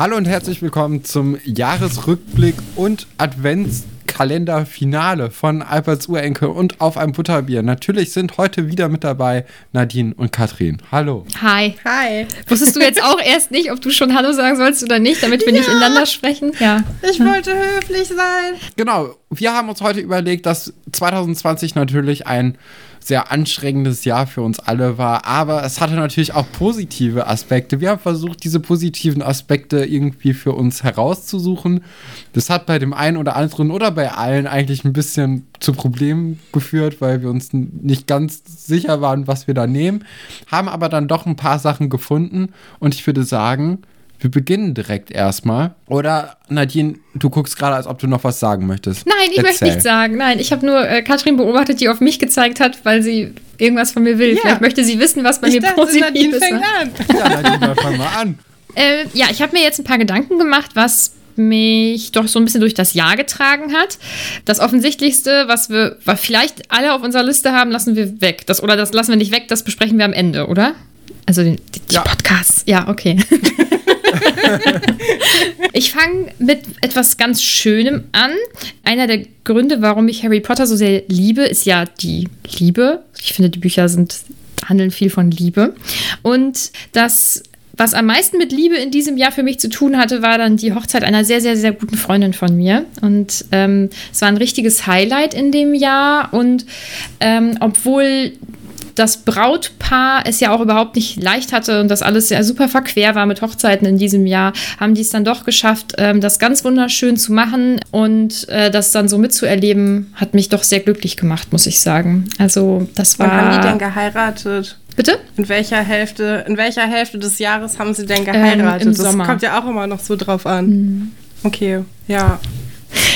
Hallo und herzlich willkommen zum Jahresrückblick und Adventskalenderfinale von Alberts Urenkel und auf einem Butterbier. Natürlich sind heute wieder mit dabei Nadine und Katrin. Hallo. Hi. Hi. Wusstest du jetzt auch erst nicht, ob du schon Hallo sagen sollst oder nicht, damit wir Ja. nicht ineinander sprechen? Ja. Ich wollte höflich sein. Genau, wir haben uns heute überlegt, dass 2020 natürlich ein sehr anstrengendes Jahr für uns alle war, aber es hatte natürlich auch positive Aspekte. Wir haben versucht, diese positiven Aspekte irgendwie für uns herauszusuchen. Das hat bei dem einen oder anderen oder bei allen eigentlich ein bisschen zu Problemen geführt, weil wir uns nicht ganz sicher waren, was wir da nehmen, haben aber dann doch ein paar Sachen gefunden und ich würde sagen, wir beginnen direkt erstmal. Oder Nadine, du guckst gerade, als ob du noch was sagen möchtest. Nein, ich möchte Erzähl. nichts sagen. Nein, ich habe nur äh, Katrin beobachtet, die auf mich gezeigt hat, weil sie irgendwas von mir will. Ja. Vielleicht möchte sie wissen, was bei Ich mir dachte, positiv Nadine ist. fängt an. Ja, Nadine, fang mal an. Äh, ja, ich habe mir jetzt ein paar Gedanken gemacht, was mich doch so ein bisschen durch das Jahr getragen hat. Das Offensichtlichste, was wir was vielleicht alle auf unserer Liste haben, lassen wir weg. Das, oder das lassen wir nicht weg, das besprechen wir am Ende, oder? Also den, die, die Ja. Podcasts. Ja, okay. ich fange mit etwas ganz Schönem an. Einer der Gründe, warum ich Harry Potter so sehr liebe, ist ja die Liebe. Ich finde, die Bücher sind, handeln viel von Liebe. Und das was am meisten mit Liebe in diesem Jahr für mich zu tun hatte, war dann die Hochzeit einer sehr, sehr, sehr guten Freundin von mir. Und ähm, es war ein richtiges Highlight in dem Jahr. Und ähm, obwohl das Brautpaar es ja auch überhaupt nicht leicht hatte und das alles ja super verquer war mit Hochzeiten in diesem Jahr, haben die es dann doch geschafft, ähm, das ganz wunderschön zu machen und äh, das dann so mitzuerleben, hat mich doch sehr glücklich gemacht, muss ich sagen. Also das war. Wann haben die denn geheiratet? Bitte? In welcher Hälfte, in welcher Hälfte des Jahres haben sie denn geheiratet? Ähm, im das Sommer. kommt ja auch immer noch so drauf an. Okay, ja.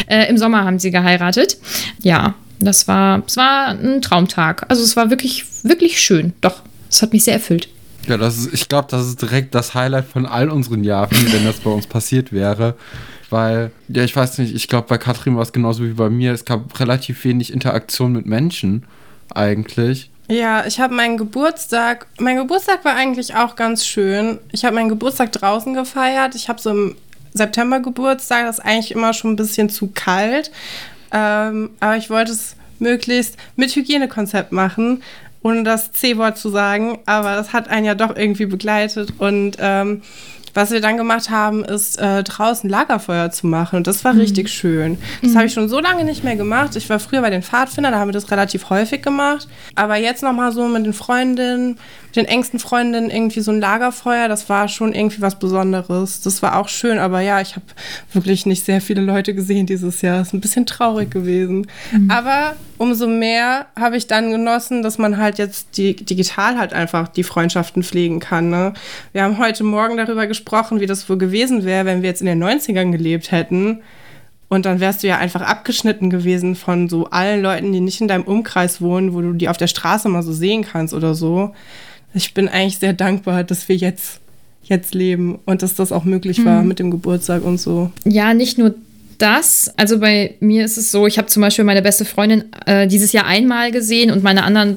Äh, Im Sommer haben sie geheiratet. Ja, das war, es war ein Traumtag. Also es war wirklich, wirklich schön. Doch, es hat mich sehr erfüllt. Ja, das ist, ich glaube, das ist direkt das Highlight von all unseren Jahren, wenn das bei uns passiert wäre. Weil, ja, ich weiß nicht, ich glaube, bei Katrin war es genauso wie bei mir. Es gab relativ wenig Interaktion mit Menschen, eigentlich. Ja, ich habe meinen Geburtstag, mein Geburtstag war eigentlich auch ganz schön. Ich habe meinen Geburtstag draußen gefeiert. Ich habe so im September Geburtstag, das ist eigentlich immer schon ein bisschen zu kalt. Ähm, aber ich wollte es möglichst mit Hygienekonzept machen, ohne das C-Wort zu sagen. Aber das hat einen ja doch irgendwie begleitet. Und ähm, was wir dann gemacht haben, ist äh, draußen Lagerfeuer zu machen. Und das war richtig schön. Das habe ich schon so lange nicht mehr gemacht. Ich war früher bei den Pfadfindern, da haben wir das relativ häufig gemacht. Aber jetzt nochmal so mit den Freundinnen, mit den engsten Freundinnen irgendwie so ein Lagerfeuer, das war schon irgendwie was Besonderes. Das war auch schön, aber ja, ich habe wirklich nicht sehr viele Leute gesehen dieses Jahr. Ist ein bisschen traurig gewesen. Aber umso mehr habe ich dann genossen, dass man halt jetzt die, digital halt einfach die Freundschaften pflegen kann. Ne? Wir haben heute Morgen darüber gesprochen, wie das wohl gewesen wäre, wenn wir jetzt in den 90ern gelebt hätten. Und dann wärst du ja einfach abgeschnitten gewesen von so allen Leuten, die nicht in deinem Umkreis wohnen, wo du die auf der Straße mal so sehen kannst oder so. Ich bin eigentlich sehr dankbar, dass wir jetzt, jetzt leben und dass das auch möglich war mit dem Geburtstag und so. Ja, nicht nur das. Also bei mir ist es so, ich habe zum Beispiel meine beste Freundin äh, dieses Jahr einmal gesehen und meine anderen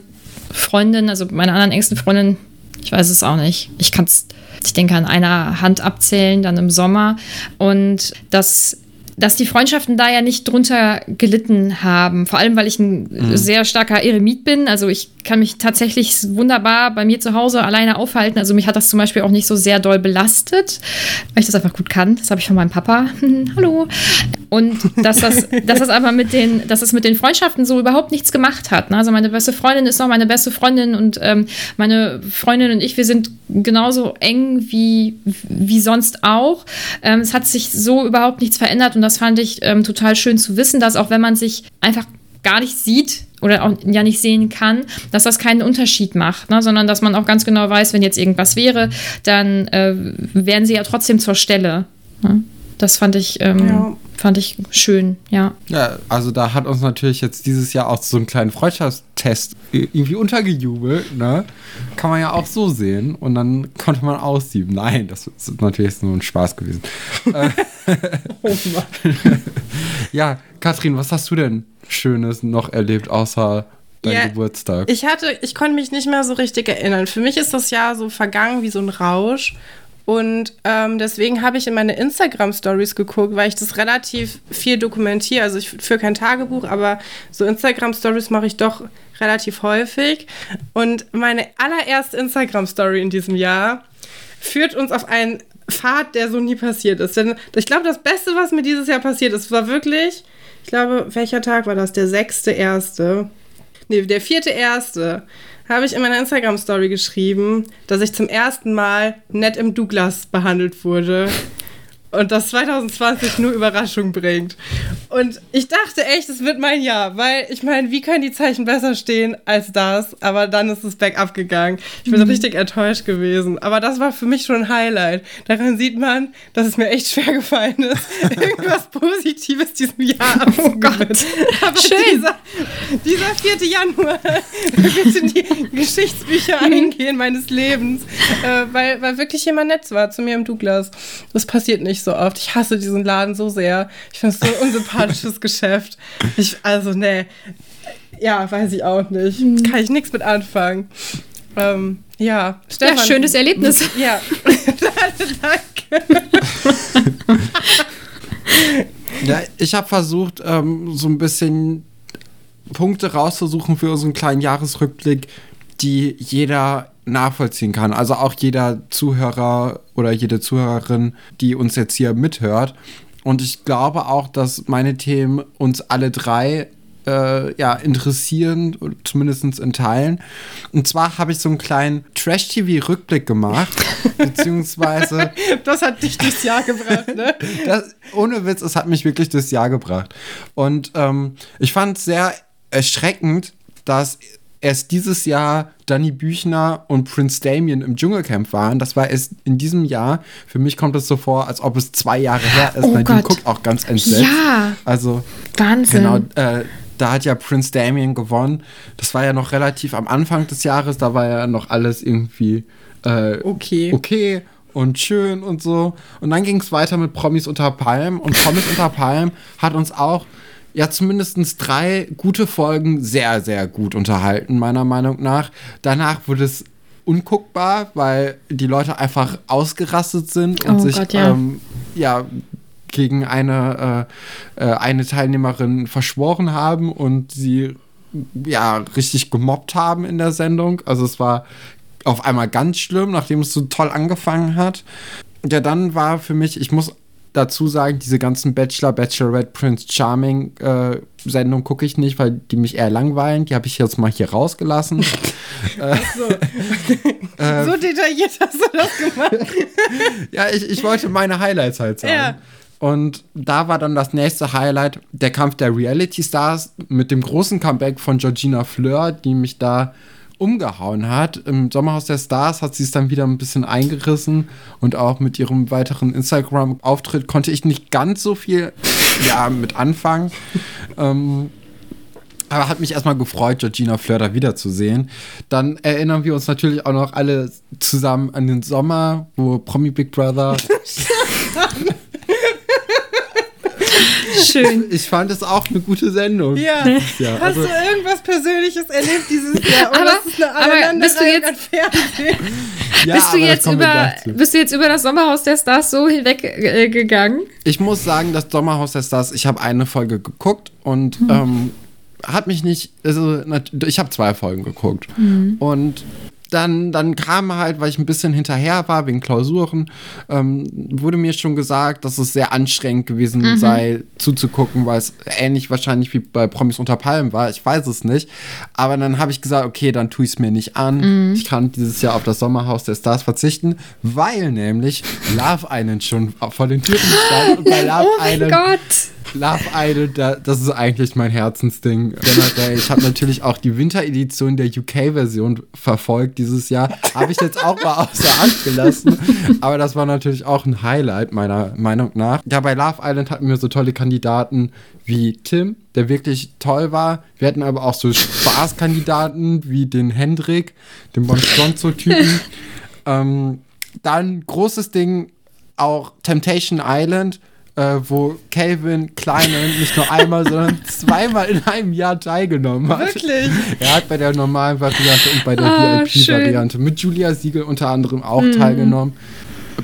Freundinnen, also meine anderen engsten Freundinnen, ich weiß es auch nicht. Ich kann es, ich denke, an einer Hand abzählen, dann im Sommer. Und das dass die Freundschaften da ja nicht drunter gelitten haben. Vor allem, weil ich ein sehr starker Eremit bin. Also ich kann mich tatsächlich wunderbar bei mir zu Hause alleine aufhalten. Also mich hat das zum Beispiel auch nicht so sehr doll belastet, weil ich das einfach gut kann. Das habe ich von meinem Papa. Hallo. Und dass das, dass das aber mit den, dass es mit den Freundschaften so überhaupt nichts gemacht hat. ne? Also meine beste Freundin ist noch meine beste Freundin und ähm, meine Freundin und ich, wir sind genauso eng wie, wie sonst auch. Ähm, es hat sich so überhaupt nichts verändert und das fand ich ähm, total schön zu wissen, dass auch wenn man sich einfach gar nicht sieht oder auch ja nicht sehen kann, dass das keinen Unterschied macht, ne? sondern dass man auch ganz genau weiß, wenn jetzt irgendwas wäre, dann äh, wären sie ja trotzdem zur Stelle. Ne? Das fand ich, ähm, Ja. fand ich schön, ja. Ja, also da hat uns natürlich jetzt dieses Jahr auch so einen kleinen Freundschaftstest irgendwie untergejubelt, ne? Kann man ja auch so sehen. Und dann konnte man aussieben. Nein, das ist natürlich nur ein Spaß gewesen. Äh, ja, Katrin, was hast du denn Schönes noch erlebt, außer dein Ja, Geburtstag? Ich hatte, ich konnte mich nicht mehr so richtig erinnern. Für mich ist das Jahr so vergangen wie so ein Rausch. Und ähm, deswegen habe ich in meine Instagram-Stories geguckt, weil ich das relativ viel dokumentiere. Also ich führe kein Tagebuch, aber so Instagram-Stories mache ich doch relativ häufig. Und meine allererste Instagram-Story in diesem Jahr führt uns auf einen Pfad, der so nie passiert ist. Denn ich glaube, das Beste, was mir dieses Jahr passiert ist, war wirklich, ich glaube, welcher Tag war das? Der sechste erste. Nee, der vierte erste habe ich in meiner Instagram-Story geschrieben, dass ich zum ersten Mal nett im Douglas behandelt wurde und das 2020 nur Überraschung bringt. Und ich dachte echt, es wird mein Jahr, weil ich meine, wie können die Zeichen besser stehen als das? Aber dann ist es bergab gegangen. Ich bin mhm. richtig enttäuscht gewesen. Aber das war für mich schon ein Highlight. Daran sieht man, dass es mir echt schwer gefallen ist, irgendwas Positives diesem Jahr abzugeben. Oh Gott. Aber Schön. Dieser, dieser 4. Januar wird in die Geschichtsbücher eingehen meines Lebens, äh, weil, weil wirklich jemand nett war zu mir im Douglas. Das passiert nicht nicht so oft. Ich hasse diesen Laden so sehr. Ich finde es so ein unsympathisches Geschäft. Ich, also, nee. Ja, weiß ich auch nicht. Hm. Kann ich nichts mit anfangen. Ähm, ja, Stefan. Ja, schönes Erlebnis. Ja, danke. ja, ich habe versucht, ähm, so ein bisschen Punkte rauszusuchen für unseren kleinen Jahresrückblick, die jeder nachvollziehen kann. Also auch jeder Zuhörer oder jede Zuhörerin, die uns jetzt hier mithört. Und ich glaube auch, dass meine Themen uns alle drei äh, ja, interessieren, zumindest in Teilen. Und zwar habe ich so einen kleinen Trash-TV-Rückblick gemacht, beziehungsweise. Das hat dich durchs Jahr gebracht, ne? Das, ohne Witz, es hat mich wirklich durchs Jahr gebracht. Und ähm, ich fand es sehr erschreckend, dass erst dieses Jahr Danny Büchner und Prince Damien im Dschungelcamp waren. Das war erst in diesem Jahr. Für mich kommt es so vor, als ob es zwei Jahre her ist. Oh Nadine Gott. guckt auch ganz entsetzt. Ja. Also, Wahnsinn. Genau, äh, da hat ja Prince Damien gewonnen. Das war ja noch relativ am Anfang des Jahres. Da war ja noch alles irgendwie äh, okay. okay und schön und so. Und dann ging es weiter mit Promis unter Palm. Und Promis unter Palm hat uns auch ja zumindest drei gute Folgen sehr, sehr gut unterhalten, meiner Meinung nach. Danach wurde es unguckbar, weil die Leute einfach ausgerastet sind und oh sich Gott, ja. Ähm, ja. gegen eine, äh, äh, eine Teilnehmerin verschworen haben und sie ja richtig gemobbt haben in der Sendung. Also es war auf einmal ganz schlimm, nachdem es so toll angefangen hat. Ja, dann war für mich, ich muss dazu sagen, diese ganzen Bachelor, Bachelorette, Prince Charming äh, Sendungen gucke ich nicht, weil die mich eher langweilen. Die habe ich jetzt mal hier rausgelassen. äh, so. äh, so detailliert hast du das gemacht. ja, ich, ich wollte meine Highlights halt sagen. Ja. Und da war dann das nächste Highlight der Kampf der Reality Stars mit dem großen Comeback von Georgina Fleur, die mich da umgehauen hat. Im Sommerhaus der Stars hat sie es dann wieder ein bisschen eingerissen und auch mit ihrem weiteren Instagram-Auftritt konnte ich nicht ganz so viel ja, mit anfangen. ähm, aber hat mich erstmal gefreut, Georgina Fleur da wiederzusehen. Dann erinnern wir uns natürlich auch noch alle zusammen an den Sommer, wo Promi Big Brother Schön. Ich fand es auch eine gute Sendung. Ja. ja Hast also, du irgendwas Persönliches erlebt dieses Jahr? aber, aber bist du jetzt, ja, bist, du jetzt über, bist du jetzt über das Sommerhaus der Stars so hinweggegangen? Äh, ich muss sagen, das Sommerhaus der Stars, ich habe eine Folge geguckt und mhm. ähm, hat mich nicht, also ich habe zwei Folgen geguckt mhm. und dann, dann kam halt, weil ich ein bisschen hinterher war wegen Klausuren, ähm, wurde mir schon gesagt, dass es sehr anstrengend gewesen mhm. sei, zuzugucken, weil es ähnlich wahrscheinlich wie bei Promis unter Palmen war. Ich weiß es nicht. Aber dann habe ich gesagt, okay, dann tue ich es mir nicht an. Mhm. Ich kann dieses Jahr auf das Sommerhaus der Stars verzichten, weil nämlich Love Island schon vor den Türen stand. Und bei Love oh Island Gott Love Island, das ist eigentlich mein Herzensding. Generell, ich habe natürlich auch die Winteredition der UK-Version verfolgt dieses Jahr. Habe ich jetzt auch mal außer Acht gelassen. Aber das war natürlich auch ein Highlight, meiner Meinung nach. Ja, bei Love Island hatten wir so tolle Kandidaten wie Tim, der wirklich toll war. Wir hatten aber auch so Spaßkandidaten wie den Hendrik, den Bonstronzo-Typen. ähm, dann großes Ding, auch Temptation Island äh, wo Calvin Kleinen nicht nur einmal, sondern zweimal in einem Jahr teilgenommen hat. Wirklich? Er hat bei der normalen Variante und bei der ah, VIP-Variante mit Julia Siegel unter anderem auch mhm. teilgenommen.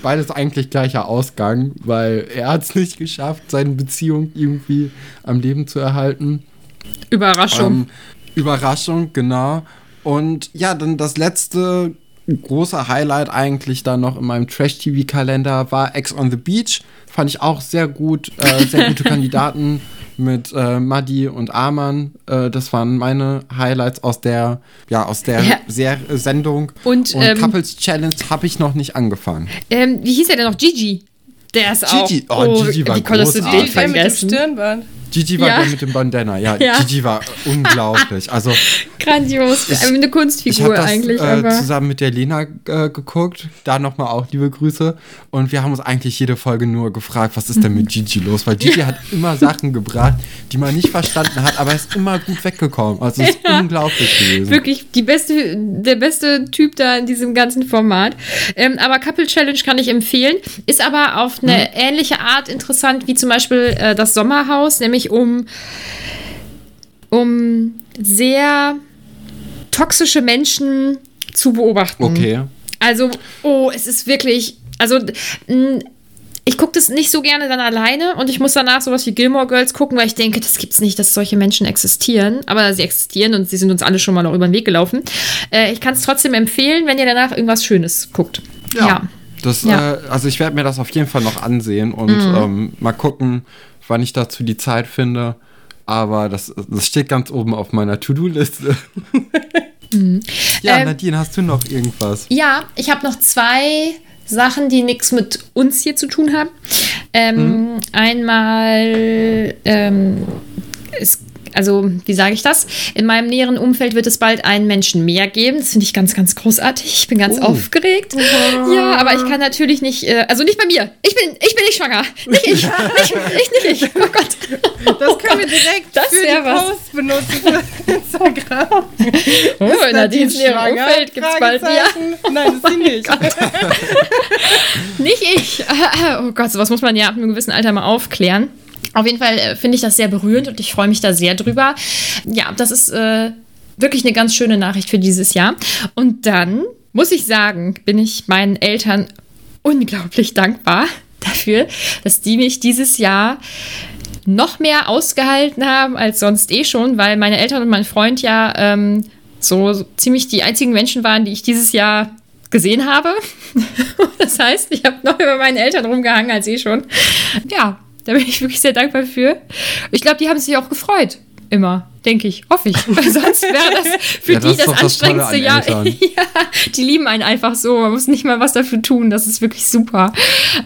beides eigentlich gleicher Ausgang, weil er hat es nicht geschafft, seine Beziehung irgendwie am Leben zu erhalten. Überraschung. Ähm, Überraschung, genau. Und ja, dann das letzte große Highlight eigentlich dann noch in meinem Trash-TV-Kalender war Ex on the Beach. Fand ich auch sehr gut, äh, sehr gute Kandidaten mit äh, Maddi und Arman. Äh, das waren meine Highlights aus der, ja, aus der Ja. Ser äh, Sendung. Und, ähm, Couples Challenge habe ich noch nicht angefangen. ähm, wie hieß er denn noch? Gigi. Der ist auch. Gigi. Oh, Gigi war Wie konntest du den Der mit dem vergessen? Stirnband. Gigi war Ja. der mit dem Bandana. Ja, Ja. Gigi war unglaublich. Also Grandios. Ich- eine Ich Kunstfigur das eigentlich, äh, aber. zusammen mit der Lena äh, geguckt. Da nochmal auch liebe Grüße. Und wir haben uns eigentlich jede Folge nur gefragt, was ist denn mit Gigi los? Weil Gigi hat immer Sachen gebracht, die man nicht verstanden hat, aber er ist immer gut weggekommen. Also es ist Ja. unglaublich gewesen. Wirklich die beste, der beste Typ da in diesem ganzen Format. Ähm, aber Couple Challenge kann ich empfehlen. Ist aber auf eine ähnliche Art interessant wie zum Beispiel äh, das Sommerhaus, nämlich um, um sehr toxische Menschen zu beobachten. Okay. Also, oh, es ist wirklich, also ich gucke das nicht so gerne dann alleine und ich muss danach sowas wie Gilmore Girls gucken, weil ich denke, das gibt's nicht, dass solche Menschen existieren. Aber sie existieren und sie sind uns alle schon mal noch über den Weg gelaufen. Äh, ich kann es trotzdem empfehlen, wenn ihr danach irgendwas Schönes guckt. Ja. Das, Ja. Äh, also ich werde mir das auf jeden Fall noch ansehen und ähm, mal gucken, wann ich dazu die Zeit finde. Aber das, das steht ganz oben auf meiner To-Do-Liste. Ja, Ähm, Nadine, hast du noch irgendwas? Ja, ich habe noch zwei Sachen, die nichts mit uns hier zu tun haben. Ähm, Einmal, ähm, es, also wie sage ich das? In meinem näheren Umfeld wird es bald einen Menschen mehr geben. Das finde ich ganz, ganz großartig. Ich bin ganz Oh. aufgeregt. Ja, aber ich kann natürlich nicht, äh, also nicht bei mir. Ich bin, ich bin nicht schwanger. Nicht ich. nicht, ich, nicht ich. Oh Gott. Das können wir direkt Das für die was. Post benutzen für Instagram. Oh, in Nadines näherem? Umfeld gibt es bald mehr. Nein, das sie nicht. Nicht ich. Oh Gott, sowas muss man ja ab einem gewissen Alter mal aufklären. Auf jeden Fall äh, finde ich das sehr berührend und ich freue mich da sehr drüber. Ja, das ist äh, wirklich eine ganz schöne Nachricht für dieses Jahr. Und dann muss ich sagen, bin ich meinen Eltern unglaublich dankbar dafür, dass die mich dieses Jahr noch mehr ausgehalten haben als sonst eh schon, weil meine Eltern und mein Freund ja ähm, so, so ziemlich die einzigen Menschen waren, die ich dieses Jahr gesehen habe. das heißt, ich habe noch über meinen Eltern rumgehangen als eh schon. Ja, da bin ich wirklich sehr dankbar für. Ich glaube, die haben sich auch gefreut. Immer, denke ich, hoffe ich. Weil sonst wäre das für Ja, die das das anstrengendste an Jahr. Ja, die lieben einen einfach so. Man muss nicht mal was dafür tun. Das ist wirklich super.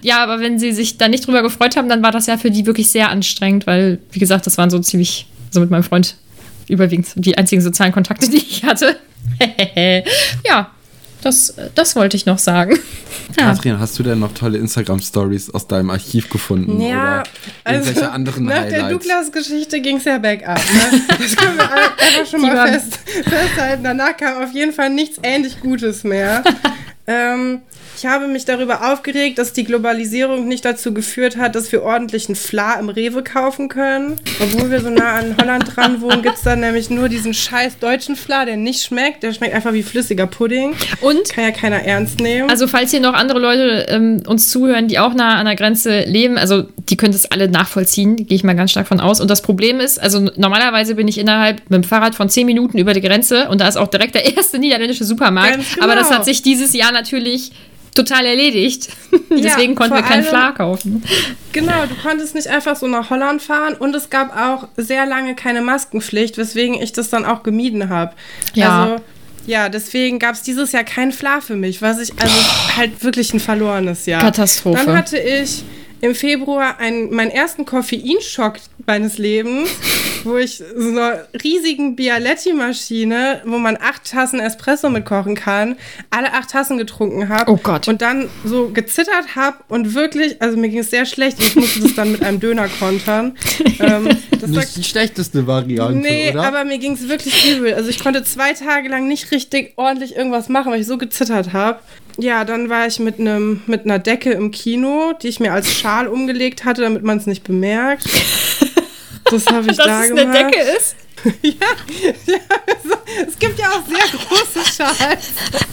Ja, aber wenn sie sich da nicht drüber gefreut haben, dann war das ja für die wirklich sehr anstrengend, weil, wie gesagt, das waren so ziemlich, so mit meinem Freund überwiegend die einzigen sozialen Kontakte, die ich hatte. ja, das, das wollte ich noch sagen. Ja. Katrin, hast du denn noch tolle Instagram-Stories aus deinem Archiv gefunden? Ja, oder irgendwelche anderen nach der Highlights? Douglas-Geschichte ging es ja bergab. Ne? Das können wir einfach schon Die mal fest, festhalten. Danach kam auf jeden Fall nichts ähnlich Gutes mehr. Ähm, ich habe mich darüber aufgeregt, dass die Globalisierung nicht dazu geführt hat, dass wir ordentlichen Fla im Rewe kaufen können. Obwohl wir so nah an Holland dran wohnen, gibt es dann nämlich nur diesen scheiß deutschen Fla, der nicht schmeckt. Der schmeckt einfach wie flüssiger Pudding. Und Kann ja keiner ernst nehmen. Also, falls hier noch andere Leute ähm, uns zuhören, die auch nah an der Grenze leben, also die können das alle nachvollziehen, gehe ich mal ganz stark von aus. Und das Problem ist, also normalerweise bin ich innerhalb mit dem Fahrrad von 10 Minuten über die Grenze und da ist auch direkt der erste niederländische Supermarkt. Genau. Aber das hat sich dieses Jahr natürlich total erledigt. Deswegen konnten wir keinen allem- Fla kaufen. Genau, du konntest nicht einfach so nach Holland fahren und es gab auch sehr lange keine Maskenpflicht, weswegen ich das dann auch gemieden habe. Ja. Also, ja, deswegen gab es dieses Jahr keinen Fla für mich, was ich also halt wirklich ein verlorenes Jahr. Katastrophe. Dann hatte ich im Februar einen, meinen ersten Koffeinschock meines Lebens, wo ich so einer riesigen Bialetti-Maschine, wo man acht Tassen Espresso mit kochen kann, alle acht Tassen getrunken habe. Oh Gott. Und dann so gezittert habe und wirklich, also mir ging es sehr schlecht. Ich musste das dann mit einem Döner kontern. ähm, das war Nicht die schlechteste Variante, Nee, oder? aber mir ging es wirklich übel. Also ich konnte zwei Tage lang nicht richtig ordentlich irgendwas machen, weil ich so gezittert habe. Ja, dann war ich mit einem mit einer Decke im Kino, die ich mir als Schal umgelegt hatte, damit man es nicht bemerkt. Das habe ich da Dass es gemacht. eine Decke ist. Es gibt ja auch sehr große Schals.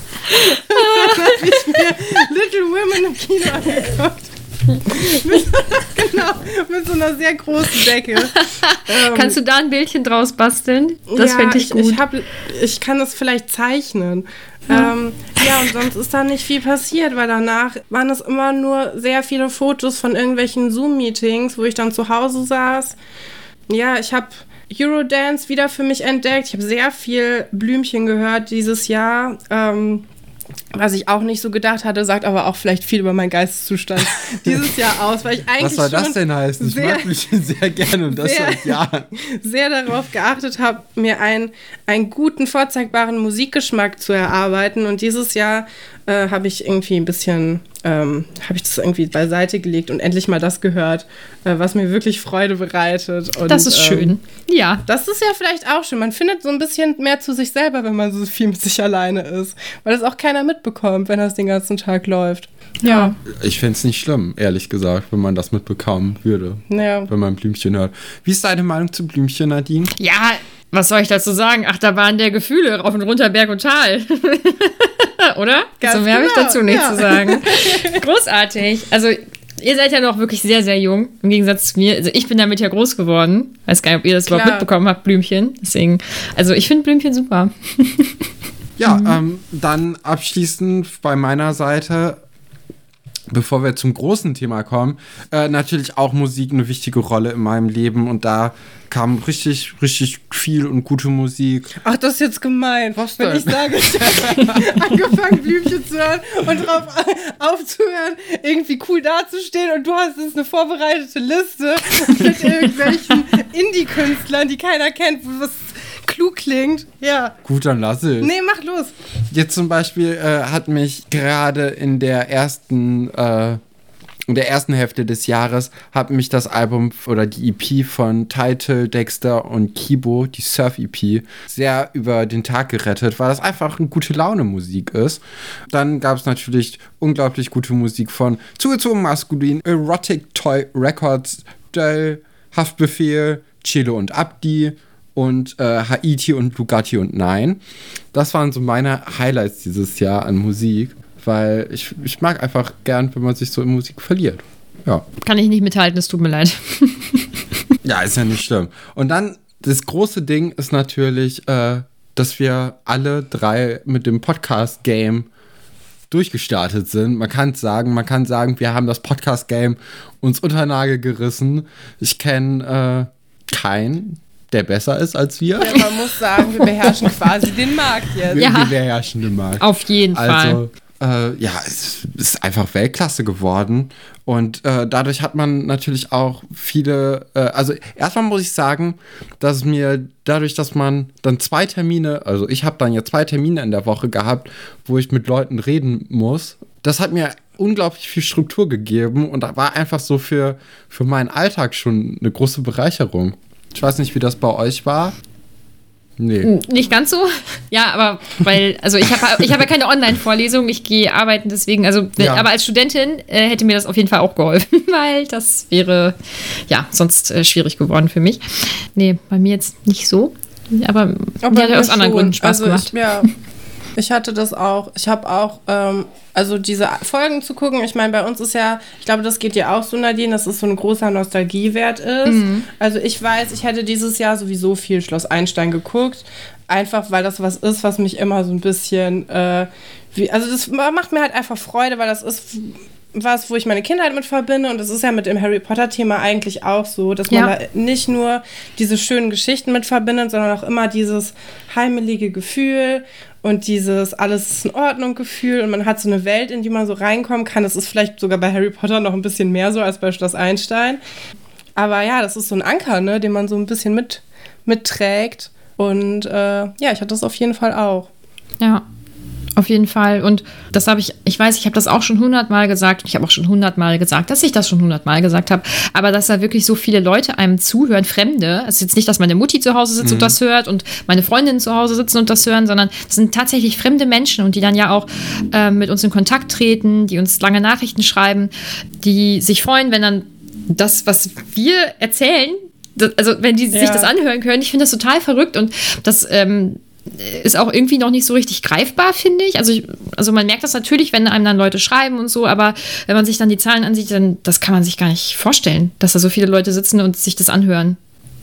dann habe ich mir Little Women im Kino angeguckt. mit, genau, mit so einer sehr großen Decke. Ähm, Kannst du da ein Bildchen draus basteln? Das ja, fände ich gut. Ich, hab, ich kann das vielleicht zeichnen. Ja. Ähm, ja, und sonst ist da nicht viel passiert, weil danach waren es immer nur sehr viele Fotos von irgendwelchen Zoom-Meetings, wo ich dann zu Hause saß. Ja, ich habe Eurodance wieder für mich entdeckt. Ich habe sehr viel Blümchen gehört dieses Jahr. Ähm, was ich auch nicht so gedacht hatte, sagt aber auch vielleicht viel über meinen Geisteszustand dieses Jahr aus, weil ich eigentlich. Was soll das denn heißen? Ich mag mich sehr gerne und das sehr, seit Jahren. Sehr darauf geachtet habe, mir einen, einen guten, vorzeigbaren Musikgeschmack zu erarbeiten. Und dieses Jahr äh, habe ich irgendwie ein bisschen, ähm, habe ich das irgendwie beiseite gelegt und endlich mal das gehört, äh, was mir wirklich Freude bereitet. Und, das ist schön. Ähm, ja. Das ist ja vielleicht auch schön. Man findet so ein bisschen mehr zu sich selber, wenn man so viel mit sich alleine ist. Weil das auch keiner mitbekommt, wenn das den ganzen Tag läuft. Ja. Ich fände es nicht schlimm, ehrlich gesagt, wenn man das mitbekommen würde. Ja. Wenn man Blümchen hört. Wie ist deine Meinung zu Blümchen, Nadine? Ja, was soll ich dazu sagen? Achterbahn der Gefühle, rauf und runter, Berg und Tal. Oder? Ganz so mehr genau. habe ich dazu nicht ja. zu sagen. Großartig. Also, ihr seid ja noch wirklich sehr, sehr jung, im Gegensatz zu mir. Also, ich bin damit ja groß geworden. Weiß gar nicht, ob ihr das Klar. überhaupt mitbekommen habt, Blümchen. Deswegen, also, ich finde Blümchen super. ja, mhm. ähm, dann abschließend bei meiner Seite bevor wir zum großen Thema kommen, äh, natürlich auch Musik eine wichtige Rolle in meinem Leben und da kam richtig, richtig viel und gute Musik. Ach, das ist jetzt gemein. Was denn? Wenn ich sage, ich habe angefangen, Blümchen zu hören und drauf aufzuhören, irgendwie cool dazustehen und du hast jetzt eine vorbereitete Liste mit irgendwelchen Indie-Künstlern, die keiner kennt, was klug klingt. Ja. Gut, dann lass es. Nee, mach los. Jetzt zum Beispiel äh, hat mich gerade in der ersten äh, in der ersten Hälfte des Jahres hat mich das Album oder die EP von Title, Dexter und Kibo, die Surf-EP, sehr über den Tag gerettet, weil das einfach eine gute Laune-Musik ist. Dann gab es natürlich unglaublich gute Musik von Zugezogen Maskulin, Erotic Toy Records, Dell, Haftbefehl, Chilo und Abdi und äh, Haiti und Bugatti und Nein. Das waren so meine Highlights dieses Jahr an Musik, weil ich, ich mag einfach gern, wenn man sich so in Musik verliert. Ja. Kann ich nicht mithalten, es tut mir leid. ja, ist ja nicht schlimm. Und dann, das große Ding ist natürlich, äh, dass wir alle drei mit dem Podcast-Game durchgestartet sind. Man kann sagen, man kann sagen, wir haben das Podcast-Game uns unter Nagel gerissen. Ich kenne äh, keinen, der besser ist als wir. Ja, man muss sagen, wir beherrschen quasi den Markt jetzt. Wir, ja. wir beherrschen den Markt. Auf jeden also, Fall. Äh, ja, es ist einfach Weltklasse geworden. Und äh, dadurch hat man natürlich auch viele, äh, also erstmal muss ich sagen, dass mir dadurch, dass man dann zwei Termine, also ich habe dann ja zwei Termine in der Woche gehabt, wo ich mit Leuten reden muss, das hat mir unglaublich viel Struktur gegeben und da war einfach so für, für meinen Alltag schon eine große Bereicherung. Ich weiß nicht, wie das bei euch war. Nee. Nicht ganz so. Ja, aber weil, also ich habe ich hab ja keine Online-Vorlesung, ich gehe arbeiten, deswegen, also, ja. aber als Studentin äh, hätte mir das auf jeden Fall auch geholfen, weil das wäre, ja, sonst äh, schwierig geworden für mich. Nee, bei mir jetzt nicht so. Aber, aber die hat aus anderen Gründen Spaß also gemacht. Ich, ja, ich hatte das auch. Ich habe auch, ähm, also diese Folgen zu gucken. Ich meine, bei uns ist ja, ich glaube, das geht ja auch so, Nadine, dass es so ein großer Nostalgiewert ist. Mhm. Also ich weiß, ich hätte dieses Jahr sowieso viel Schloss Einstein geguckt. Einfach, weil das was ist, was mich immer so ein bisschen, äh, wie, also das macht mir halt einfach Freude, weil das ist was, wo ich meine Kindheit mit verbinde. Und das ist ja mit dem Harry Potter-Thema eigentlich auch so, dass man ja. da nicht nur diese schönen Geschichten mit verbindet, sondern auch immer dieses heimelige Gefühl und dieses alles ist in Ordnung Gefühl und man hat so eine Welt, in die man so reinkommen kann. Das ist vielleicht sogar bei Harry Potter noch ein bisschen mehr so als bei Schloss Einstein. Aber ja, das ist so ein Anker, ne, den man so ein bisschen mit, mitträgt. Und äh, ja, ich hatte das auf jeden Fall auch. Ja. Auf jeden Fall. Und das habe ich, ich weiß, ich habe das auch schon hundertmal gesagt. Ich habe auch schon hundertmal gesagt, dass ich das schon hundertmal gesagt habe. Aber dass da wirklich so viele Leute einem zuhören, Fremde. Es ist jetzt nicht, dass meine Mutti zu Hause sitzt mhm. und das hört und meine Freundinnen zu Hause sitzen und das hören, sondern das sind tatsächlich fremde Menschen und die dann ja auch äh, mit uns in Kontakt treten, die uns lange Nachrichten schreiben, die sich freuen, wenn dann das, was wir erzählen, das, also wenn die ja. sich das anhören können. Ich finde das total verrückt und das, ähm, ist auch irgendwie noch nicht so richtig greifbar, finde ich. Also, ich, also man merkt das natürlich, wenn einem dann Leute schreiben und so, aber wenn man sich dann die Zahlen ansieht, dann das kann man sich gar nicht vorstellen, dass da so viele Leute sitzen und sich das anhören.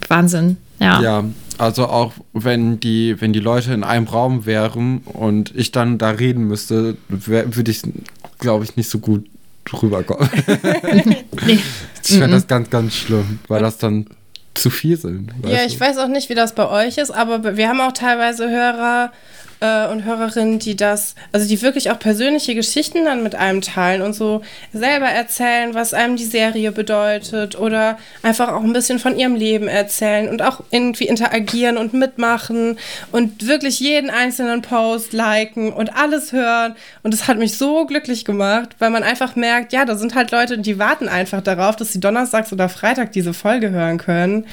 Wahnsinn. Ja. Ja, also auch wenn die, wenn die Leute in einem Raum wären und ich dann da reden müsste, würde ich, glaube ich, nicht so gut rüberkommen. Nee. Ich fände das ganz, ganz schlimm, weil das dann zu viel sind. Ja, ich du? weiß auch nicht, wie das bei euch ist, aber wir haben auch teilweise Hörer äh, und Hörerinnen, die das, also die wirklich auch persönliche Geschichten dann mit einem teilen und so selber erzählen, was einem die Serie bedeutet oder einfach auch ein bisschen von ihrem Leben erzählen und auch irgendwie interagieren und mitmachen und wirklich jeden einzelnen Post liken und alles hören. Und es hat mich so glücklich gemacht, weil man einfach merkt, ja, da sind halt Leute, die warten einfach darauf, dass sie donnerstags oder Freitag diese Folge hören können.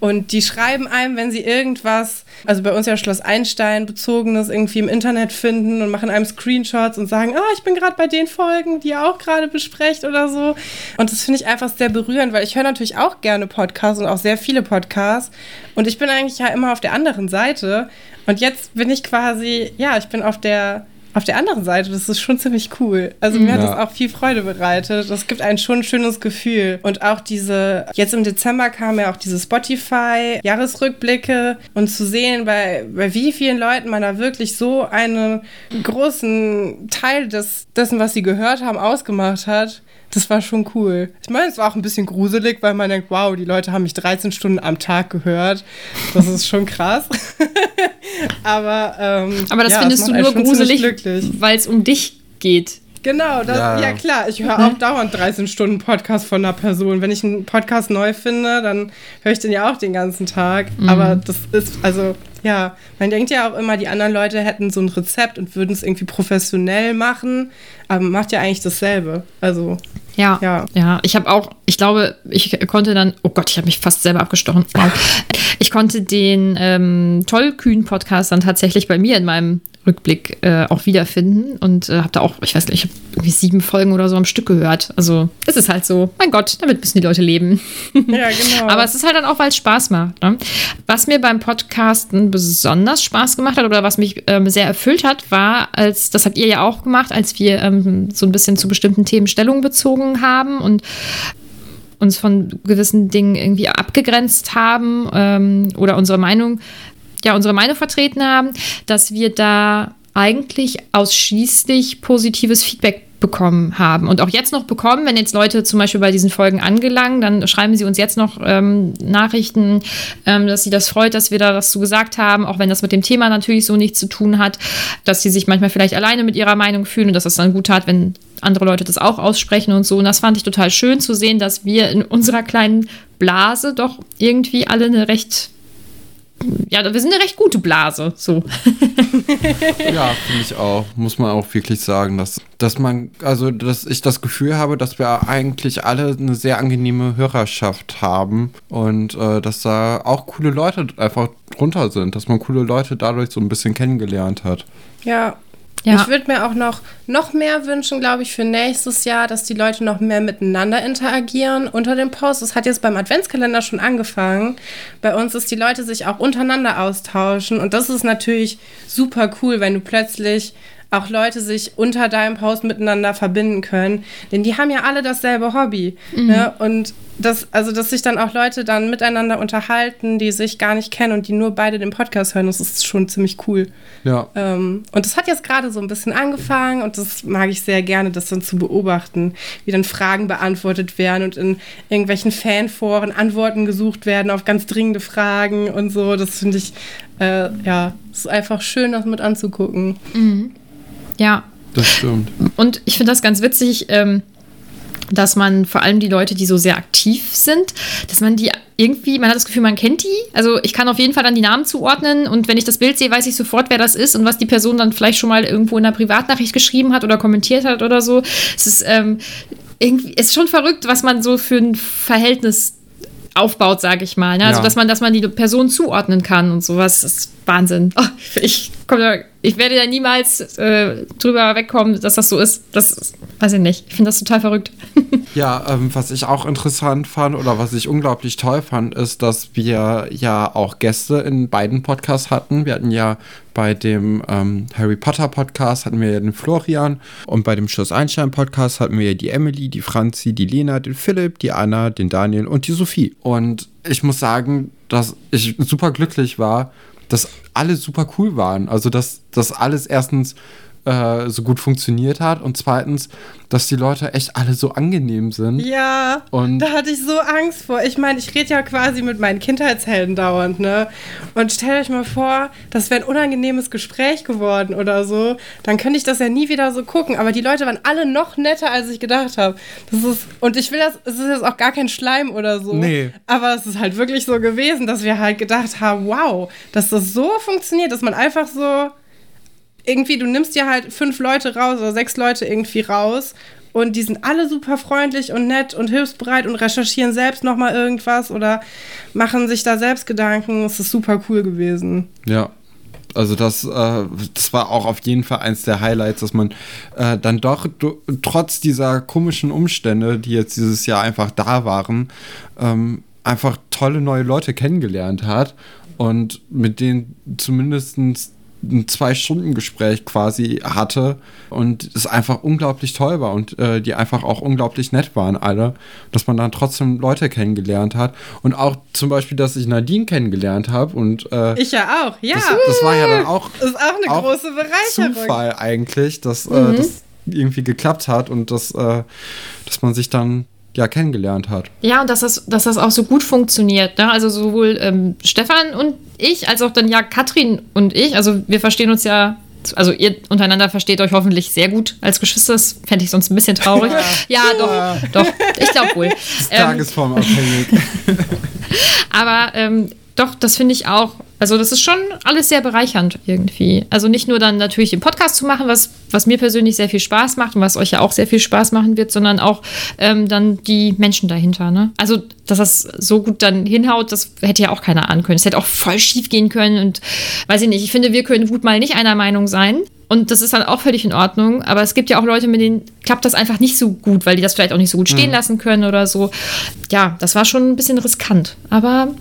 Und die schreiben einem, wenn sie irgendwas, also bei uns ja Schloss Einstein bezogenes irgendwie im Internet finden und machen einem Screenshots und sagen, ah, ich bin gerade bei den Folgen, die ihr auch gerade besprecht oder so. Und das finde ich einfach sehr berührend, weil ich höre natürlich auch gerne Podcasts und auch sehr viele Podcasts. Und ich bin eigentlich ja immer auf der anderen Seite. Und jetzt bin ich quasi, ja, ich bin auf der auf der anderen Seite, das ist schon ziemlich cool. Also mir hat Ja. das auch viel Freude bereitet. Das gibt einen schon ein schönes Gefühl. Und auch diese, jetzt im Dezember kamen ja auch diese Spotify-Jahresrückblicke und zu sehen, bei, bei wie vielen Leuten man da wirklich so einen großen Teil des, dessen, was sie gehört haben, ausgemacht hat. Das war schon cool. Ich meine, es war auch ein bisschen gruselig, weil man denkt, wow, die Leute haben mich 13 Stunden am Tag gehört. Das ist schon krass. Aber, ähm, Aber das ja, findest es du nur gruselig, weil es um dich geht. Genau, das, Ja. ja. klar. Ich höre auch dauernd 13 Stunden Podcast von einer Person. Wenn ich einen Podcast neu finde, dann höre ich den ja auch den ganzen Tag. Aber das ist, also, ja, man denkt ja auch immer, die anderen Leute hätten so ein Rezept und würden es irgendwie professionell machen. Aber man macht ja eigentlich dasselbe. Also, Ja. Ja. Ja, ich habe auch, ich glaube, ich konnte dann, oh Gott, ich habe mich fast selber abgestochen. Ich konnte den ähm, Tollkühn-Podcast dann tatsächlich bei mir in meinem Rückblick äh, auch wiederfinden und äh, habe da auch, ich weiß nicht, ich habe irgendwie sieben Folgen oder so am Stück gehört. Also es ist halt so, mein Gott, damit müssen die Leute leben. ja, genau. Aber es ist halt dann auch, weil es Spaß macht. Ne? Was mir beim Podcasten besonders Spaß gemacht hat oder was mich ähm, sehr erfüllt hat, war, als, das habt ihr ja auch gemacht, als wir ähm, so ein bisschen zu bestimmten Themen Stellung bezogen haben und uns von gewissen Dingen irgendwie abgegrenzt haben ähm, oder unsere Meinung, ja, unsere Meinung vertreten haben, dass wir da eigentlich ausschließlich positives Feedback bekommen haben und auch jetzt noch bekommen, wenn jetzt Leute zum Beispiel bei diesen Folgen angelangen, dann schreiben sie uns jetzt noch ähm, Nachrichten, ähm, dass sie das freut, dass wir da was zu gesagt haben, auch wenn das mit dem Thema natürlich so nichts zu tun hat, dass sie sich manchmal vielleicht alleine mit ihrer Meinung fühlen und dass es dann gut tat, wenn andere Leute das auch aussprechen und so. Und das fand ich total schön zu sehen, dass wir in unserer kleinen Blase doch irgendwie alle eine recht ja, wir sind eine recht gute Blase, so. Ja, finde ich auch. Muss man auch wirklich sagen, dass, dass man, also dass ich das Gefühl habe, dass wir eigentlich alle eine sehr angenehme Hörerschaft haben und äh, dass da auch coole Leute einfach drunter sind, dass man coole Leute dadurch so ein bisschen kennengelernt hat. Ja. Ja. Ich würde mir auch noch, noch mehr wünschen, glaube ich, für nächstes Jahr, dass die Leute noch mehr miteinander interagieren unter dem Post. Das hat jetzt beim Adventskalender schon angefangen. Bei uns ist die Leute sich auch untereinander austauschen. Und das ist natürlich super cool, wenn du plötzlich auch Leute sich unter deinem Post miteinander verbinden können. Denn die haben ja alle dasselbe Hobby. Ne? Und das, also, dass sich dann auch Leute dann miteinander unterhalten, die sich gar nicht kennen und die nur beide den Podcast hören, das ist schon ziemlich cool. Ja. Ähm, und das hat jetzt gerade so ein bisschen angefangen und das mag ich sehr gerne, das dann zu beobachten, wie dann Fragen beantwortet werden und in irgendwelchen Fanforen Antworten gesucht werden auf ganz dringende Fragen und so. Das finde ich, äh, ja, es ist einfach schön, das mit anzugucken. Ja, Das stimmt. Und ich finde das ganz witzig, ähm, dass man vor allem die Leute, die so sehr aktiv sind, dass man die irgendwie, man hat das Gefühl, man kennt die. Also ich kann auf jeden Fall dann die Namen zuordnen und wenn ich das Bild sehe, weiß ich sofort, wer das ist und was die Person dann vielleicht schon mal irgendwo in einer Privatnachricht geschrieben hat oder kommentiert hat oder so. Es ist ähm, irgendwie, es ist schon verrückt, was man so für ein Verhältnis aufbaut, sage ich mal. Ne? Also Ja. dass man, dass man die Person zuordnen kann und sowas. Das ist Wahnsinn. Oh, ich komme da ich werde da niemals äh, drüber wegkommen, dass das so ist. Das weiß ich nicht. Ich finde das total verrückt. Ja, ähm, was ich auch interessant fand oder was ich unglaublich toll fand, ist, dass wir ja auch Gäste in beiden Podcasts hatten. Wir hatten ja bei dem ähm, Harry Potter Podcast hatten wir ja den Florian und bei dem Schloss Einstein Podcast hatten wir ja die Emily, die Franzi, die Lena, den Philipp, die Anna, den Daniel und die Sophie. Und ich muss sagen, dass ich super glücklich war, dass alle super cool waren. Also, dass das alles erstens äh, so gut funktioniert hat und zweitens, dass die Leute echt alle so angenehm sind. Ja, Und- da hatte ich so Angst vor. Ich meine, ich rede ja quasi mit meinen Kindheitshelden dauernd, ne? Und stellt euch mal vor, das wäre ein unangenehmes Gespräch geworden oder so. Dann könnte ich das ja nie wieder so gucken. Aber die Leute waren alle noch netter, als ich gedacht habe. Das ist, und ich will das, es ist jetzt auch gar kein Schleim oder so. Nee. Aber es ist halt wirklich so gewesen, dass wir halt gedacht haben, wow, dass das so funktioniert, dass man einfach so irgendwie, du nimmst dir halt fünf Leute raus oder sechs Leute irgendwie raus und die sind alle super freundlich und nett und hilfsbereit und recherchieren selbst nochmal irgendwas oder machen sich da selbst Gedanken. Es ist super cool gewesen. Ja. Also das, äh, das war auch auf jeden Fall eins der Highlights, dass man äh, dann doch trotz dieser komischen Umstände, die jetzt dieses Jahr einfach da waren, ähm, einfach tolle neue Leute kennengelernt hat und mit denen zumindest ein Zwei-Stunden-Gespräch quasi hatte und es einfach unglaublich toll war und äh, die einfach auch unglaublich nett waren alle, dass man dann trotzdem Leute kennengelernt hat und auch zum Beispiel, dass ich Nadine kennengelernt habe und äh, Ich ja auch, ja. das, das war ja dann auch, Das ist auch eine auch große Bereicherung. Zufall eigentlich, dass Mhm. äh, das irgendwie geklappt hat und dass, äh, dass man sich dann ja kennengelernt hat. Ja, und dass das, dass das auch so gut funktioniert. Ne? Also sowohl ähm, Stefan und ich, als auch dann ja Katrin und ich. Also wir verstehen uns ja, also ihr untereinander versteht euch hoffentlich sehr gut als Geschwister. Das fände ich sonst ein bisschen traurig. ja, doch, doch. Ich glaube wohl. Ähm, Tagesformabhängig. aber ähm, doch, das finde ich auch. Also, das ist schon alles sehr bereichernd irgendwie. Also nicht nur dann natürlich den Podcast zu machen, was, was mir persönlich sehr viel Spaß macht und was euch ja auch sehr viel Spaß machen wird, sondern auch ähm, dann die Menschen dahinter. Ne? Also, dass das so gut dann hinhaut, das hätte ja auch keiner ahnen können. Es hätte auch voll schief gehen können und weiß ich nicht. Ich finde, wir können gut mal nicht einer Meinung sein. Und das ist dann auch völlig in Ordnung. Aber es gibt ja auch Leute, mit denen klappt das einfach nicht so gut, weil die das vielleicht auch nicht so gut stehen lassen können oder so. Ja, das war schon ein bisschen riskant. Aber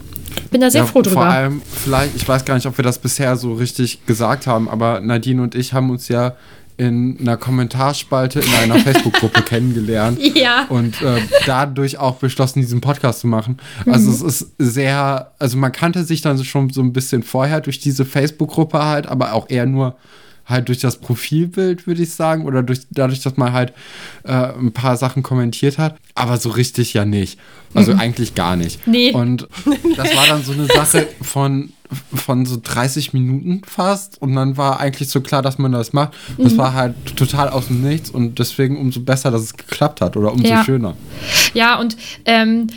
bin da sehr ja, froh drüber. Vor allem, vielleicht, ich weiß gar nicht, ob wir das bisher so richtig gesagt haben, aber Nadine und ich haben uns ja in einer Kommentarspalte in einer Facebook-Gruppe kennengelernt. Ja. Und äh, dadurch auch beschlossen, diesen Podcast zu machen. Also es ist sehr, also man kannte sich dann schon so ein bisschen vorher durch diese Facebook-Gruppe halt, aber auch eher nur halt durch das Profilbild, würde ich sagen, oder durch, dadurch, dass man halt äh, ein paar Sachen kommentiert hat, aber so richtig ja nicht. Also eigentlich gar nicht. Nee. Und das war dann so eine Sache von, von so 30 Minuten fast und dann war eigentlich so klar, dass man das macht. Das war halt total aus dem Nichts und deswegen umso besser, dass es geklappt hat oder umso Ja. schöner. Ja, und ähm,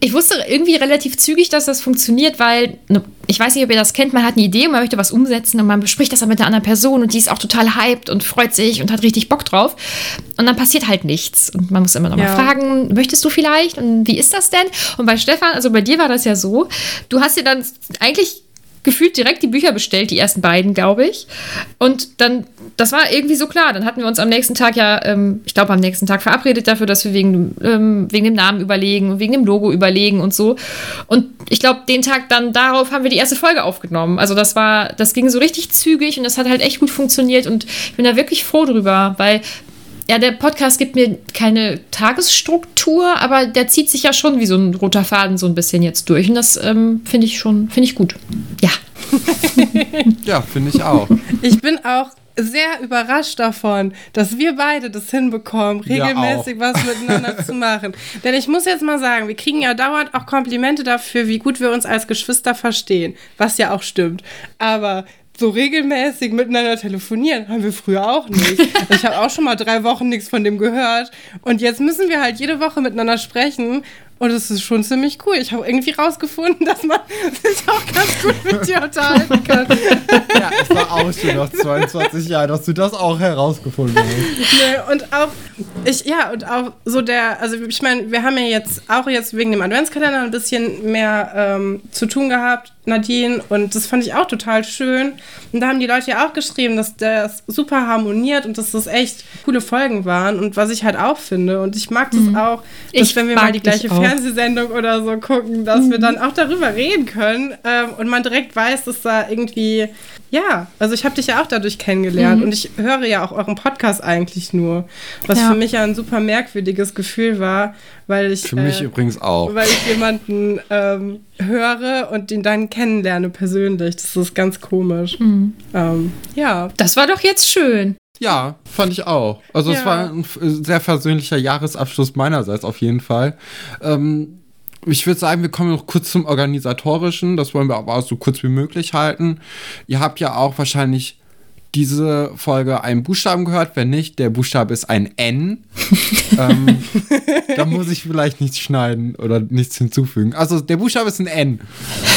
ich wusste irgendwie relativ zügig, dass das funktioniert, weil ne, ich weiß nicht, ob ihr das kennt, man hat eine Idee und man möchte was umsetzen und man bespricht das dann mit einer anderen Person und die ist auch total hyped und freut sich und hat richtig Bock drauf. Und dann passiert halt nichts. Und man muss immer noch mal Ja. fragen, möchtest du vielleicht? Und wie ist das denn? Und bei Stefan, also bei dir war das ja so, du hast dir dann eigentlich gefühlt direkt die Bücher bestellt, die ersten beiden, glaube ich. Und dann, das war irgendwie so klar. Dann hatten wir uns am nächsten Tag ja, ähm, ich glaube, am nächsten Tag verabredet dafür, dass wir wegen, ähm, wegen dem Namen überlegen und wegen dem Logo überlegen und so. Und ich glaube, den Tag dann darauf haben wir die erste Folge aufgenommen. Also das war, das ging so richtig zügig und das hat halt echt gut funktioniert und ich bin da wirklich froh drüber, weil ja, der Podcast gibt mir keine Tagesstruktur, aber der zieht sich ja schon wie so ein roter Faden so ein bisschen jetzt durch. Und das ähm, finde ich schon, finde ich gut. Ja. Ja, finde ich auch. Ich bin auch sehr überrascht davon, dass wir beide das hinbekommen, Ja, regelmäßig was miteinander zu machen. Denn ich muss jetzt mal sagen, wir kriegen ja dauernd auch Komplimente dafür, wie gut wir uns als Geschwister verstehen, was ja auch stimmt. Aber so regelmäßig miteinander telefonieren haben wir früher auch nicht. Ich habe auch schon mal drei Wochen nichts von dem gehört. Und jetzt müssen wir halt jede Woche miteinander sprechen. Und es ist schon ziemlich cool. Ich habe irgendwie rausgefunden, dass man sich auch ganz gut mit dir unterhalten kann. Ja, es war auch schon nach 22 Jahren, dass du das auch herausgefunden hast. Nee, und auch, ich, ja, und auch so der, also ich meine, wir haben ja jetzt auch jetzt wegen dem Adventskalender ein bisschen mehr ähm, zu tun gehabt, Nadine, und das fand ich auch total schön. Und da haben die Leute ja auch geschrieben, dass das super harmoniert und dass das echt coole Folgen waren. Und was ich halt auch finde, und ich mag das auch, dass Ich wenn wir mal die gleiche auch. Fernsehsendung oder so gucken, dass wir dann auch darüber reden können ähm, und man direkt weiß, dass da irgendwie, ja, also ich habe dich ja auch dadurch kennengelernt und ich höre ja auch euren Podcast eigentlich nur, was Ja. für mich ja ein super merkwürdiges Gefühl war, weil ich Für mich äh, übrigens auch. weil ich jemanden ähm, höre und den dann kennenlerne persönlich. Das ist ganz komisch. Ähm, ja. Das war doch jetzt schön. Ja, fand ich auch. Also es Ja. war ein sehr versöhnlicher Jahresabschluss meinerseits auf jeden Fall. Ähm, ich würde sagen, wir kommen noch kurz zum Organisatorischen. Das wollen wir aber auch so kurz wie möglich halten. Ihr habt ja auch wahrscheinlich diese Folge einen Buchstaben gehört. Wenn nicht, der Buchstabe ist ein N. ähm, da muss ich vielleicht nichts schneiden oder nichts hinzufügen. Also der Buchstabe ist ein N.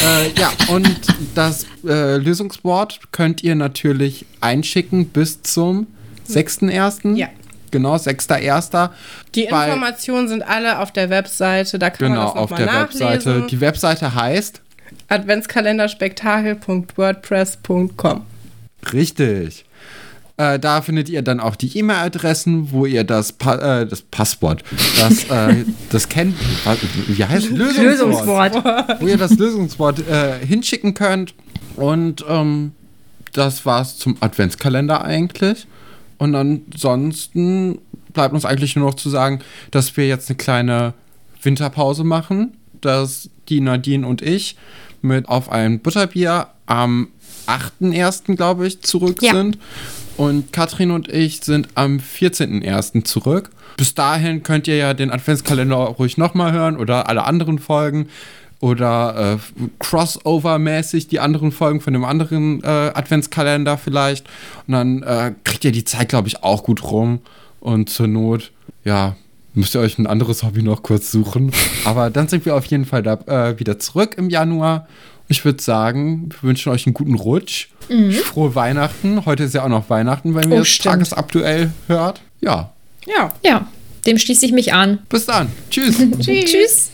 Äh, ja, und das äh, Lösungswort könnt ihr natürlich einschicken bis zum 6.1. Ja. Genau, 6.1. Die Bei- Informationen sind alle auf der Webseite. Da kann Genau, man das auf nochmal der nachlesen. Webseite. Die Webseite heißt Adventskalenderspektakel.wordpress.com. Richtig. Äh, da findet ihr dann auch die E-Mail-Adressen, wo ihr das, pa äh, das Passwort, das, äh, das kennt, wie heißt Lösungswort. wo ihr das Lösungswort äh, hinschicken könnt. Und ähm, das war's zum Adventskalender eigentlich. Und ansonsten bleibt uns eigentlich nur noch zu sagen, dass wir jetzt eine kleine Winterpause machen, dass die Nadine und ich mit auf ein Butterbier am 8.1. glaube ich zurück Ja. sind. Und Katrin und ich sind am 14.01. zurück. Bis dahin könnt ihr ja den Adventskalender ruhig nochmal hören oder alle anderen Folgen oder äh, Crossover-mäßig die anderen Folgen von dem anderen äh, Adventskalender vielleicht. Und dann äh, kriegt ihr die Zeit, glaube ich, auch gut rum. Und zur Not, ja, müsst ihr euch ein anderes Hobby noch kurz suchen. Aber dann sind wir auf jeden Fall da, äh, wieder zurück im Januar. Ich würde sagen, wir wünschen euch einen guten Rutsch. Frohe Weihnachten. Heute ist ja auch noch Weihnachten, wenn ihr Oh, es stimmt. tagesaktuell hört. Ja, Ja. Ja, dem schließe ich mich an. bis dann. Tschüss. Tschüss. Tschüss.